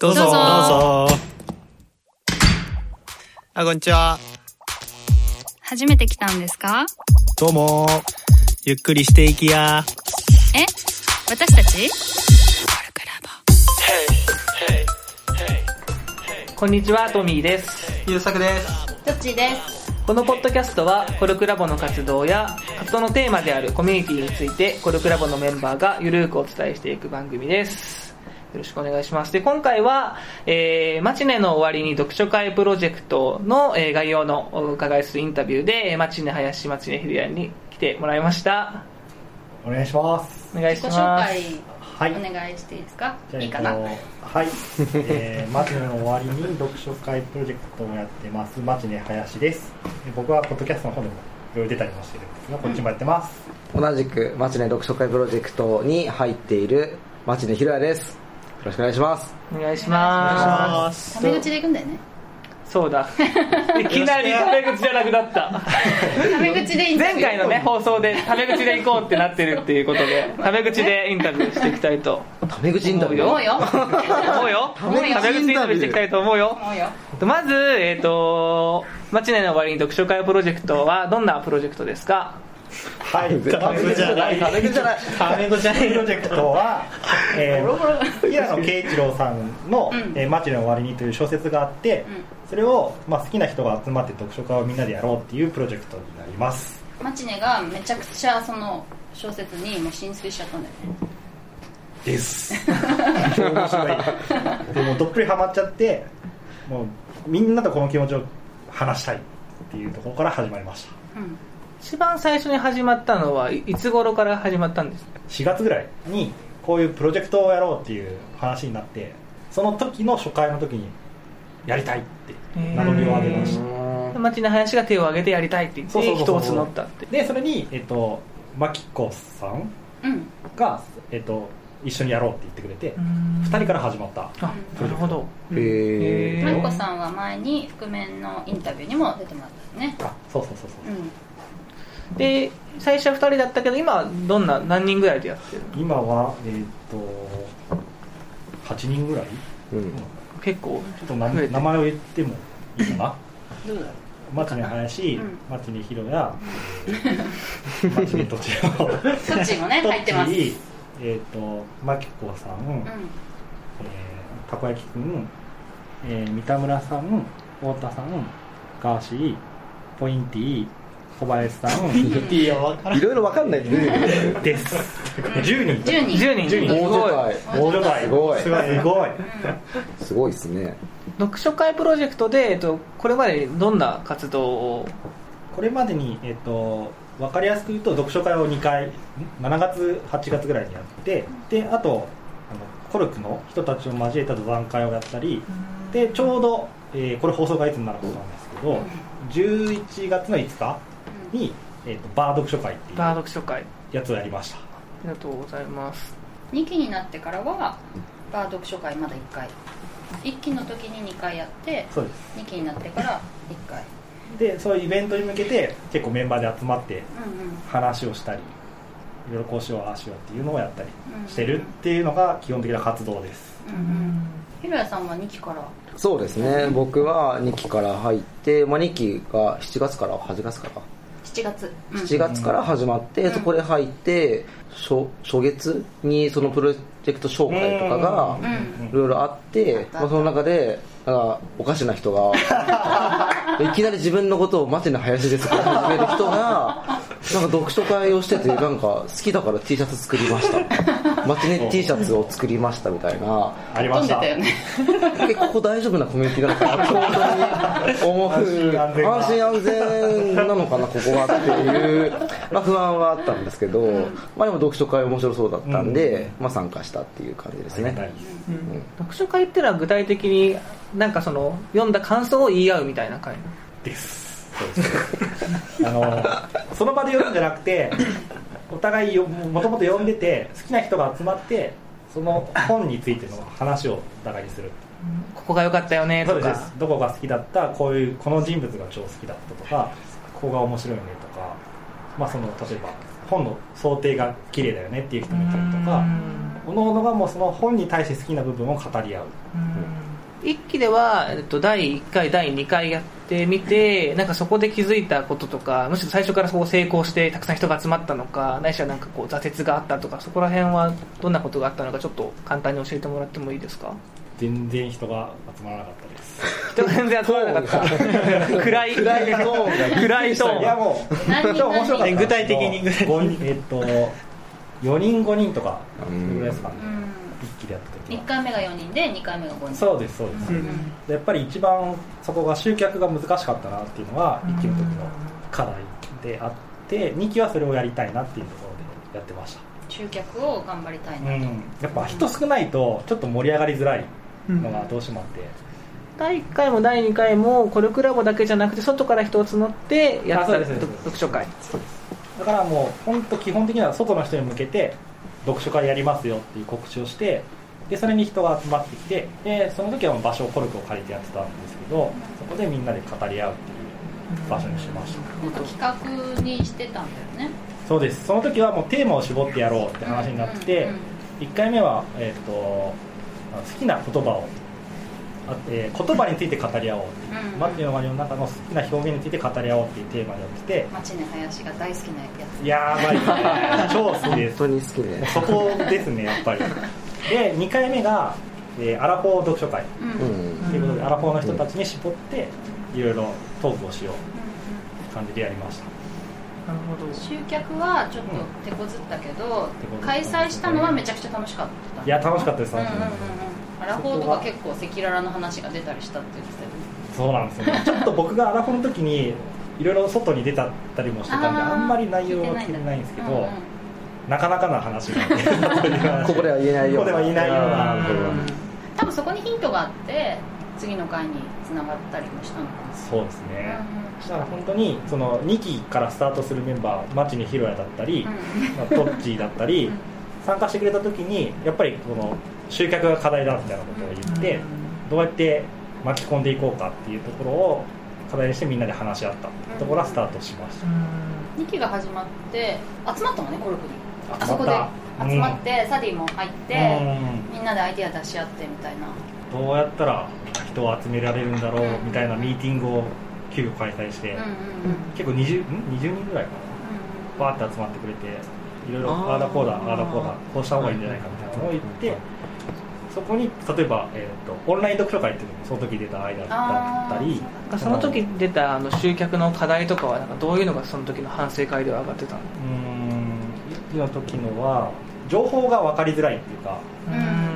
どうぞ。どうぞどうぞ。あ、こんにちは。初めて来たんですか？どうも。ゆっくりしていきや。え？私たち？こんにちは、トミーです。ゆうさくです。どっちですこのポッドキャストは、コルクラボの活動や、活動のテーマであるコミュニティについて、コルクラボのメンバーがゆるーくお伝えしていく番組です。よろしくお願いします。で、今回は、えー、マチネの終わりに読書会プロジェクトの、えー概要のお伺いするインタビューで、えーマチネ林、マチネヒルヤに来てもらいました。お願いします。お願いし自己紹ます。介はい。お願いしていいですか？じゃあいいかな？えっとはい。えー、マチネの終わりに読書会プロジェクトをやってます、マチネ林です。で僕はポッドキャストの方でもいろいろ出たりもしてるんですが、こっちもやってます。同じくマチネ読書会プロジェクトに入っているマチネひろやですよろしくお願いしますお願いします。タメ口で行くんだよねそうだ。いきなりタメ口じゃなくなった。タメ口で前回のね、放送でタメ口で行こうってなってるっていうことで、タメ口でインタビューしていきたいとタメ口インタビュー？思うよ思うよ。タメ口インタビューメ口インタビューしていきたいと思うよ。思うよまず、えっ、と、マチネの終わりに読書会プロジェクトはどんなプロジェクトですか？はい。タメ口じゃない。タメ口じゃない。タメ口じゃない。プロジェクトは、えー、平野啓一郎さんの、うん。えーマチネの終わりにという小説があって、それを、まあ、好きな人が集まって読書会をみんなでやろうっていうプロジェクトになります。マチネがめちゃくちゃその小説にもう浸水しちゃったんだよね。です。面白い。でもどっぷりハマっちゃってもうみんなとこの気持ちを話したいっていうところから始まりました。うん一番最初に始まったのはいいつ頃から始まったんですか？4月ぐらいにこういうプロジェクトをやろうっていう話になってその時の初回の時にやりたいって名乗りを上げました。マチネ林が手を挙げてやりたいって言って人を募ったって。でそれにえっとマキコさんうんが、えっと、一緒にやろうって言ってくれてうん。2人から始まったあ、なるほど。へえマリコさんは前に覆面のインタビューにも出てもらったよね。あそうそうそうそう。うんで、最初は2人だったけど、今はどんな、何人ぐらいでやってるの？今はえっと8人ぐらい。うん。結構ちょっと名前を言ってもいいか？などうだろマチネ林、うん。マチネヒロヤ、えーマチネトチロうそっちもね入ってます。えっ、とマキコさん、うん。えーたこ焼きくん、えー三田村さん太田さんガーシーポインティ小林さん。いろいろわかんないって出てくるです。10人。10人。10人。10人。大所帯大所帯すごい。すごいすごい。すごいですね。読書会プロジェクトで、えっと、これまでにどんな活動を？これまでに、えっと分かりやすく言うと読書会を2回ん7月8月ぐらいにやってであとあのコルクの人たちを交えた座談会をやったりでちょうど、えーこれ放送がいつになるかなんですけど11月の5日に、えっとバー読書会っていうバー読書会。あやつをやりました。りがとうございます。2期になってからはバー読書会まだ1回。1期の時に2回やってそうです。2期になってから1回。でそういうイベントに向けて結構メンバーで集まってうんうん。話をしたりいろいろこうしようああしようっていうのをやったりうんしてるっていうのが基本的な活動です。うんうん。ひろやさんは2期から？そうですね。僕は2期から入って、まあ、2期が7月から8月から7月。うん。7月から始まって、そこで入って初初月にそのプロジェクト紹介とかがうん。いろいろあって、まあ、その中でなんかおかしな人が いきなり自分のことをマチネ林ですって始める人がなんか読書会をしてて なんか好きだから T シャツ作りました。マチネ T シャツを作りましたみたいな。ありました。よね。結構ここ大丈夫なコミュニティな。のかな。本当に思う。安心安全が安心安全なのかなここはっていう、まあ、不安はあったんですけど、まあ、でも読書会面白そうだったんで、まあ、参加したっていう感じですね。読書会っていうのは具体的になんかその読んだ感想を言い合うみたいな会。ですあのその場で読むんじゃなくてお互いよもともと読んでて好きな人が集まってその本についての話をお互いにする。ここが良かったよねとか。す。どこが好きだったこういうこの人物が超好きだったとかここが面白いよねとか、まあ、その例えば本の想定が綺麗だよねっていう人もいたりとか各々がもうその本に対して好きな部分を語り合う。一期では、えっと、第1回第2回やってみてなんかそこで気づいたこととかむしろ最初からそう成功してたくさん人が集まったのかないしはなんかこう挫折があったとかそこら辺はどんなことがあったのかちょっと簡単に教えてもらってもいいですか？全然人が集まらなかったです。人が全然集まらなかった。暗い。暗いトーンが暗いトーンいやもう何人超面白かっ具体的に具体的に。五人えっと4人5人とかぐらいですかね。うん一気でやった時は1回目が4人で2回目が5人。そうですそうです、うん。でやっぱり一番そこが集客が難しかったなっていうのは1期の時の課題であって2期はそれをやりたいなっていうところでやってました、集客を頑張りたいなと、うん、やっぱ人少ないとちょっと盛り上がりづらいのがどうしてもあって、第1回も第2回もコルクラボだけじゃなくて外から人を募ってやった読書会。だからもう本当基本的には外の人に向けて読書会やりますよっていう告知をしてでそれに人が集まってきてでその時は場所をコルクを借りてやってたんですけどそこでみんなで語り合うっていう場所にしました。なんか企画にしてたんだよね。そうです。その時はもうテーマを絞ってやろうって話になって、うんうん1回目は、えー、と好きな言葉をあ、えー言葉について語り合おうっていう、うん。マッチのマリオの中の好きな表現について語り合おうっていうテーマでやって。て町根林が大好きなやつ。やばい。ですね超好きです。本当に好きね。そこですねやっぱり。で2回目が、えーアラフォー読書会。うん。ううんんということで、アラフォーの人たちに絞っていろいろトークをしようって感じでやりました。なるほど。集客はちょっと手こずったけど、開催したのはめちゃくちゃ楽しかった。いや楽しかったですうん楽しかったうんうんアラフォーとか結構赤裸々の話が出たりしたって言ってたよね。そうなんですよね。ちょっと僕がアラフォーの時にいろいろ外に出たったりもしてたんであんまり内容は聞いてないんですけど、うんうん。なかなかな話がね ここでは言えないようなここでは言えないような。多分そこにヒントがあって次の回につながったりもしたのかな。そうですね。うだから本当にその2期からスタートするメンバー町にひろやだったり、んうん。まあ、トッチーだったり、参加してくれた時にやっぱりこの集客が課題だみたいなことを言って、どうやって巻き込んでいこうかっていうところを課題にしてみんなで話し合ったところからスタートしました、2期が始まって集まったのねコルクに。あ集まった。そこで集まって、サディも入って、うん。みんなでアイディア出し合ってみたいな。どうやったら人を集められるんだろううん。みたいなミーティングを急遽開催して、うんうんうん。結構 20, ん？20人ぐらいかな。バーって集まってくれていろいろああだこうだああだこうだこうした方がいいんじゃないかみたいなのを言ってそこに例えば、えー、とオンライン読書会っていうのもその時出たアイデアだったりその時出たあの集客の課題とかはなんかどういうのがその時の反省会では上がってたの？うーんの時のは情報が分かりづらいっていうかうん。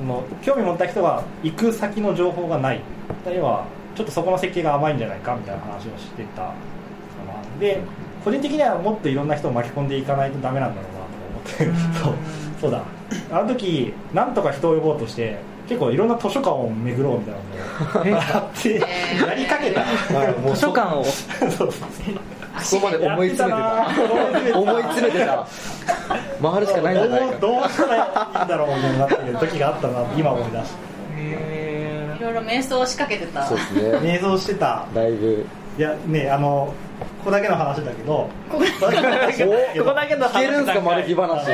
その興味持った人が行く先の情報がない。要はちょっとそこの設計が甘いんじゃないかみたいな話をしてたかなで個人的にはもっといろんな人を巻き込んでいかないとダメなんだろうなと思ってそうそうだ。あの時なんとか人を呼ぼうとして結構いろんな図書館を巡ろうみたいなのをやってえーやりかけた。図書館を？そうそうそこまで思い詰めてた。思い詰めてた。回るしかないんじゃないか。ど うどうしたらいいんだろうみたいになってる時があったなって今思い出しへいろいろ瞑想を仕掛けてた。そうですたね。瞑想してた。だいぶいやねあのここだけの話だけど。ここだけの話。だけどここだけの聞けるんすかマル秘話。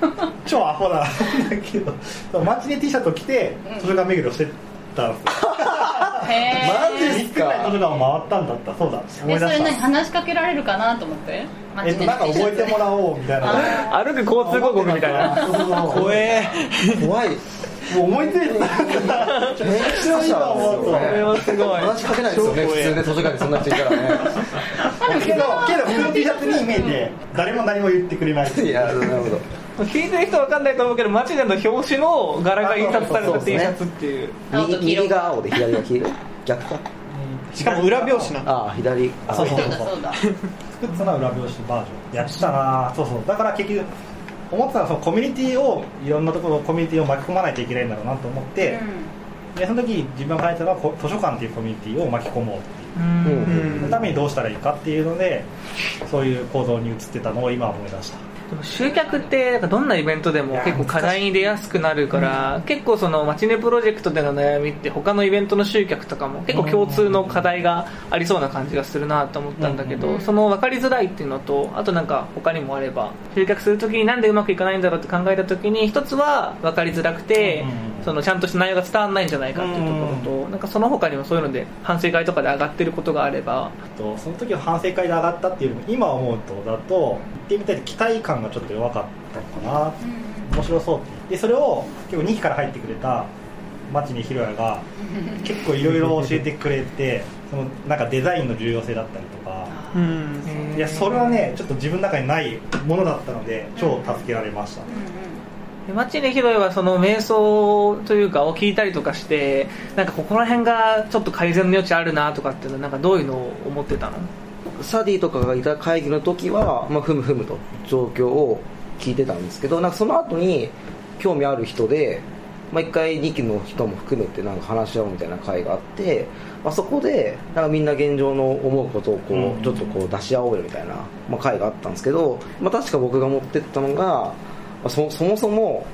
超アホなんだけど。そうマッチで T シャツを着て図書館巡りをしてたんですよ。へマジーっすか？3つぐらい図書館を回ったんだった。そうだ。思いえそれ何出した話しかけられるかなと思って。えっとなんか覚えてもらおうみたいな。歩く交通広告みたいな。怖え。怖いもう思いついてた編集者なんですよこれはすごい話しかけないですよね普通ね図書館にそんな人いたらねけどけど普通の T シャツに見えて誰も何も言ってくれないいやなるほど聞いてる人わかんないと思うけど街での表紙の柄が印刷された T シャツっていう。右右が青で左が黄色逆かしかも裏表紙なのああ左あそうそう。そうだそうだ作ったのは裏表紙バージョンやってたなそうそう。だから結局思ってたのはそのコミュニティをいろんなところコミュニティを巻き込まないといけないんだろうなと思って、でその時自分が書いたのはこ図書館っていうコミュニティを巻き込もうっていう。うん。そのためにどうしたらいいかっていうのでそういう行動に移ってたのを今思い出したでも集客ってなんかどんなイベントでも結構課題に出やすくなるから結構そのマチネプロジェクトでの悩みって他のイベントの集客とかも結構共通の課題がありそうな感じがするなと思ったんだけどその分かりづらいっていうのとあとなんか他にもあれば集客するときになんでうまくいかないんだろうって考えたときに一つは分かりづらくてそのちゃんとした内容が伝わらないんじゃないかっていうところとなんかその他にもそういうので反省会とかで上がってることがあれば。とその時は反省会で上がったっていうよりも今思うとだと行ってみたい期待感がちょっと弱かったのかな、面白そうって。でそれを結構2期から入ってくれた町にひろやが 結構いろいろ教えてくれてそのなんかデザインの重要性だったりとか。うん。いやそれはねちょっと自分の中にないものだったので超助けられました、でマチネヒロイはその瞑想というかを聞いたりとかしてなんかここら辺がちょっと改善の余地あるなとかっていうのはなんかどういうのを思ってたの？サディとかがいた会議の時は、まあ、ふむふむと状況を聞いてたんですけどなんかその後に興味ある人で、まあ、1回2期の人も含めてなんか話し合おうみたいな会があって、まあ、そこでなんかみんな現状の思うことをこう、うん。ちょっとこう出し合おうよみたいな、まあ、会があったんですけど、まあ、確か僕が持ってったのが、まあそそもそも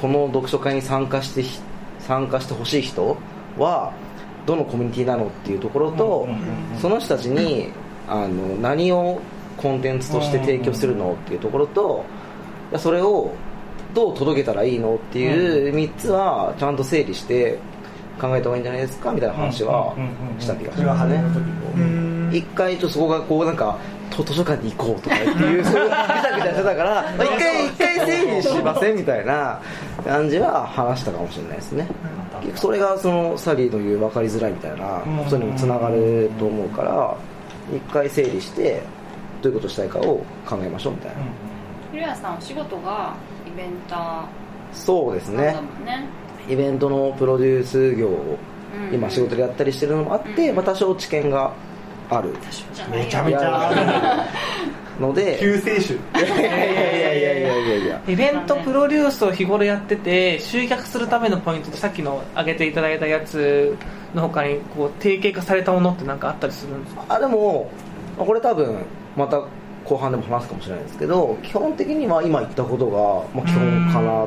この読書会に参加してひ参加してほしい人はどのコミュニティなのっていうところと、うんうんうんその人たちにあの何をコンテンツとして提供するのっていうところとそれをどう届けたらいいのっていう3つはちゃんと整理して考えた方がいいんじゃないですかみたいな話はした気がします。一回ちょっとそこがこうなんかと図書館に行こうとかっていう そうぐちゃぐちゃしてたからまあ一回一回整理しませんみたいな感じは話したかもしれないですね。それがそのサリーの言う分かりづらいみたいなことにもつながると思うから一回整理してどういうことしたいかを考えましょうみたいな、ひろやさんお仕事がイベンタそうですね。イベントのプロデュース業をうん。今仕事でやったりしてるのもあって、うん。まあ、多少知見がある。めちゃめちゃので救世主。いやいやいやいやいやいやいや。イベントプロデュースを日頃やってて集客するためのポイントとさっきの挙げていただいたやつの他にこう定型化されたものって何かあったりするんですか？あでもまあこれ多分また後半でも話すかもしれないですけど基本的には今言ったことが、まあ、基本かな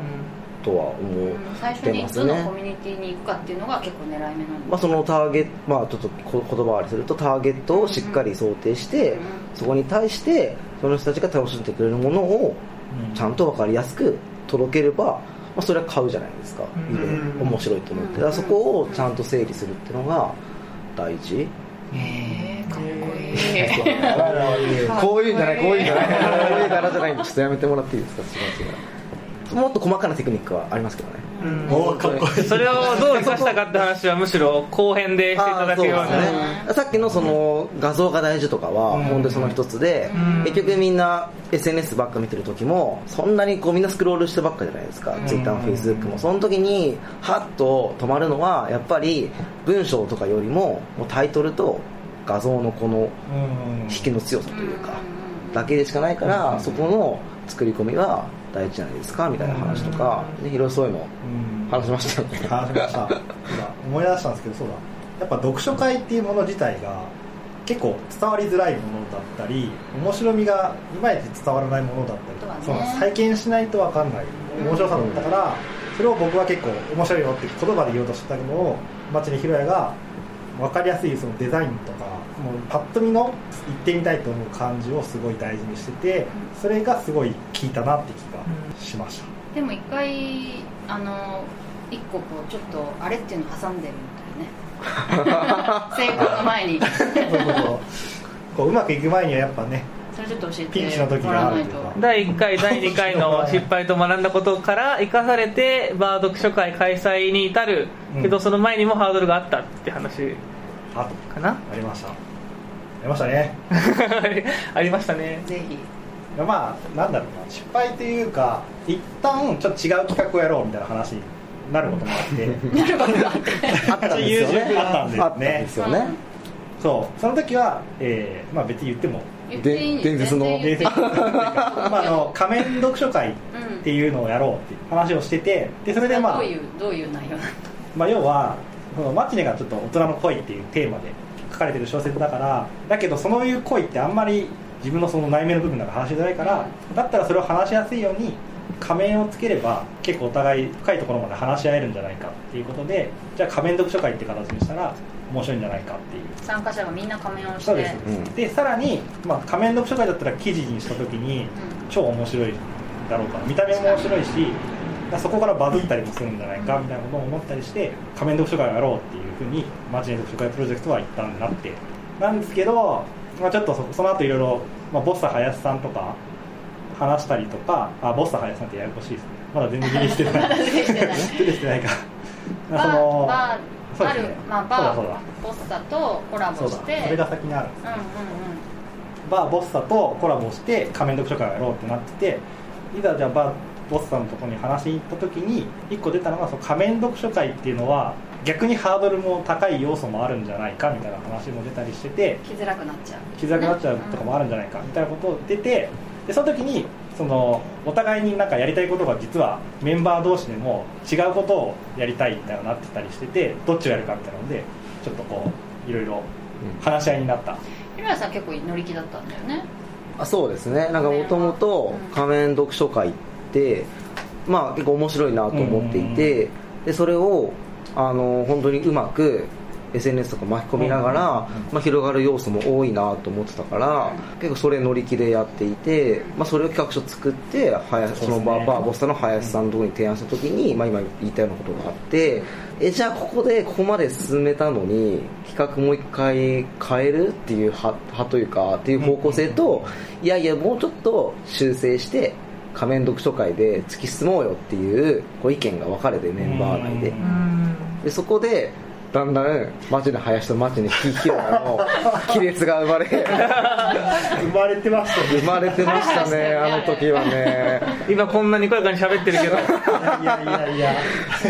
とは思うん最初にってますねどのコミュニティに行くかっていうのが結構狙い目なんまあ、そのターゲット、まあ、ちょっとこ言葉割りするとターゲットをしっかり想定して、うん。そこに対してその人たちが楽しんでくれるものをちゃんと分かりやすく届ければ、まあ、それは買うじゃないですか、うん。面白いと思って、うん。だからそこをちゃんと整理するっていうのが大事、へえかっこいいこういうんじゃないこういうんじゃないこういう柄じゃないんでちょっとやめてもらっていいですか違う違うもっと細かなテクニックはありますけどね。おーかっこいいそれをどう生かしたかって話はむしろ後編でしていただくような。ね。さっきのその画像が大事とかはうん。本当にその一つで、うん。結局みんな SNS ばっか見てる時もそんなにこうみんなスクロールしてばっかじゃないですか、うん。Twitter も Facebook も。その時にハッと止まるのはやっぱり文章とかよりももうタイトルと画像のこのうん。引きの強さというかうんだけでしかないから、うん。そこの作り込みは大事じゃないですかみたいな話とか、でいろいろそういうのうん話しましたよね。話しました。思い出したんですけどそうだ。やっぱ読書会っていうもの自体が結構伝わりづらいものだったり面白みがいまいち伝わらないものだったり、そう再建しないと分かんない面白さだったから、それを僕は結構面白いよって言葉で言おうとしてたのを町にひろやが分かりやすいそのデザインとかもうパッと見の行ってみたいと思う感じをすごい大事にしててそれがすごい効いたなって気がしました、でも一回あの一個こうちょっとあれっていうの挟んでるみたいなね。成功の前に。そうそうそう。こううまくいく前にはやっぱねそれちょっと教えピンチの時がある第1回第2回の失敗と学んだことから生かされてバー読書会開催に至る。けどうん。その前にもハードルがあったって話あかな。ありました。ありましたね。ありましたね。ぜひ。まあなんだろうな。失敗というか一旦ちょっと違う企画をやろうみたいな話になることもあって。なることがあってあったんですよね。あったんですよね、そう。その時は、えーまあ別に言っても。伝説の まああの仮面読書会っていうのをやろうっていう話をしててでそれでまあどういうどういう内容まあ、要はマチネがちょっと大人の恋っていうテーマで書かれてる小説だからだけどそういう恋ってあんまり自分のその内面の部分なんか話しづらいからだったらそれを話しやすいように仮面をつければ結構お互い深いところまで話し合えるんじゃないかっていうことでじゃあ仮面読書会って形にしたら面白いんじゃないかっていう。参加者がみんな仮面をして。そうです、うん。でさらに、まあ、仮面読書会だったら記事にした時に超面白いだろうから見た目も面白いしそこからバズったりもするんじゃないかみたいなことを思ったりして仮面読書会をやろうっていうふうにマジネ読書会プロジェクトは一旦なって。なんですけど、まあ、ちょっとそその後いろいろ、まあ、ボッサ林さんとか話したりとかあボッサ林さんってややこしいですね。まだ全然出てきてない。出てきてないか。そのーバーそうですね。まあ、バーそうだそうだ。ボッサとコラボして。それが先にある。んですうんうん。バーボッサとコラボして仮面読書会をやろうってなってていざじゃあバーボッサのところに話しに行った時に1個出たのがその仮面読書会っていうのは逆にハードルも高い要素もあるんじゃないかみたいな話も出たりしててうん来づらくなっちゃう。来づらくなっちゃうとかもあるんじゃないかみたいなことを出てでその時にそのお互いになんかやりたいことが実はメンバー同士でも違うことをやりたいみたいななってたりしててどっちをやるかみたいなのでちょっとこういろいろ話し合いになった、平井さん結構乗り気だったんだよね。あそうですね。なんかもともと仮面読書会ってまあ結構面白いなと思っていてでそれをあの本当にうまく SNS とか巻き込みながら、まあ、広がる要素も多いなと思ってたから結構それ乗り気でやっていて、まあ、それを企画書作って林そのバーバーボスタの林さんのところに提案した時に、まあ、今言ったようなことがあってえじゃあここでここまで進めたのに企画もう一回変えるっていう派派というかっていう方向性といやいやもうちょっと修正して仮面読書会で突き進もうよっていうこう意見が分かれてメンバー内で。でそこでだんだん町の林と町に引き広がの 亀裂が生まれ。生まれてましたね。生まれてましたねあの時はね。今こんなに声かに喋ってるけど。いやいやいや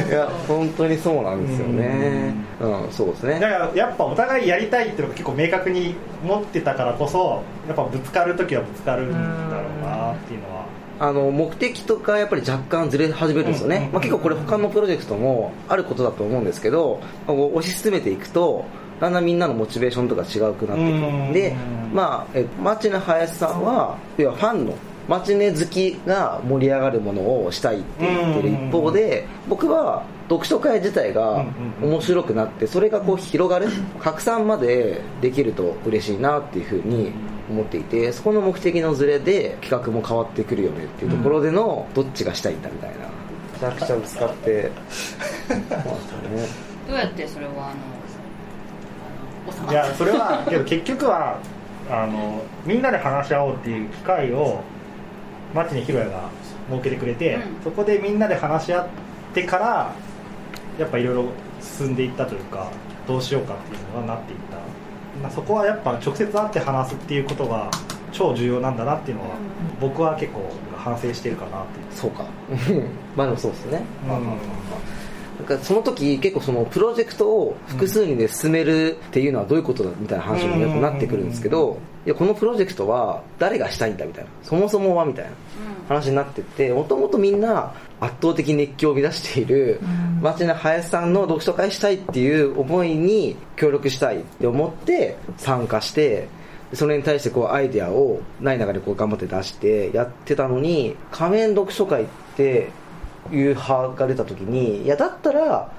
いや。本当にそうなんですよね。うんそうですね。だからやっぱお互いやりたいっていうのが結構明確に持ってたからこそやっぱぶつかる時はぶつかるんだろうなっていうのはあの目的とかやっぱり若干ずれ始めるんですよね、まあ、結構これ他のプロジェクトもあることだと思うんですけど推し進めていくとだんだんみんなのモチベーションとか違うくなってくうんるでまあえマチネ林さんは要はファンのマチネ好きが盛り上がるものをしたいって言ってる一方で僕は読書会自体が面白くなってそれがこう広がる拡散までできると嬉しいなっていうふうに思っていてそこの目的のズレで企画も変わってくるよねっていうところでのどっちがしたいんだみたいな。めちゃくちゃぶつかって。どうやってそれはあのいやそれはけど結局はあのみんなで話し合おうっていう機会を町にひろやが設けてくれて、うん。そこでみんなで話し合ってからやっぱいろいろ進んでいったというかどうしようかっていうのがなっていった、まあ、そこはやっぱ直接会って話すっていうことが超重要なんだなっていうのは、僕は結構反省してるかなっていう。そうか。まあでもそうですね、うん。なんかその時結構そのプロジェクトを複数人で進めるっていうのはどういうことだみたいな話になってくるんですけどいやこのプロジェクトは誰がしたいんだみたいな。そもそもはみたいな。話になってってもともとみんな圧倒的熱狂を生み出している町の林さんの読書会したいっていう思いに協力したいって思って参加してそれに対してこうアイデアをない中でこう頑張って出してやってたのに仮面読書会っていう派が出た時にいやだったら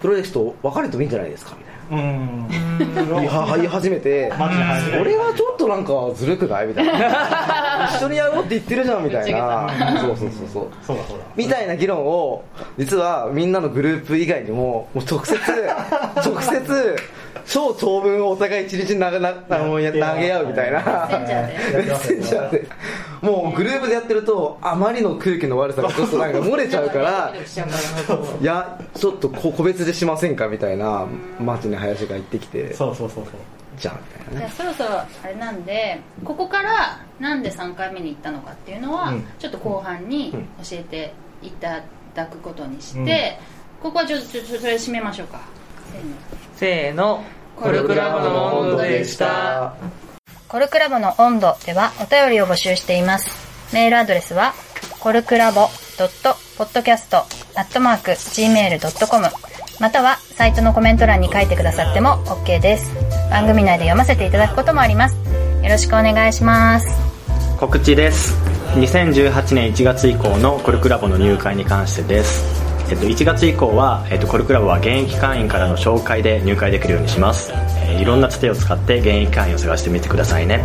プロジェクト分かれてもいいんじゃないですかみたいな。うん。言い始めて俺はちょっとなんかずるくないみたいな。一緒にやろうって言ってるじゃんみたいな。そうそうそうそう。そうだそうだ。みたいな議論を実はみんなのグループ以外にももう直接 直接超長文をお互い一日投げなあのや投げ合うみたいな。メッセンジャーで。メッセンジャーでもうグループでやってるとあまりの空気の悪さがちょっとなんか漏れちゃうから いやちょっとこ個別でしませんかみたいな松根林が言ってきて。そうそうそうそう。じゃあみたいなね。そろそろあれなんでここからなんで3回目に行ったのかっていうのは、うん。ちょっと後半に教えていただくことにして、ここはちょっとちょっとそれ締めましょうか。せーの。せーのコルクラボの温度でしたコルクラボの温度ではお便りを募集しています。メールアドレスは、コルクラボ .podcast.gmail.com または、サイトのコメント欄に書いてくださっても OK です。番組内で読ませていただくこともあります。よろしくお願いします告知です2018年1月以降のコルクラボの入会に関してです、えっと、1月以降は、えっと、コルクラブは現役会員からの紹介で入会できるようにします、えーいろんなつてを使って現役会員を探してみてくださいね。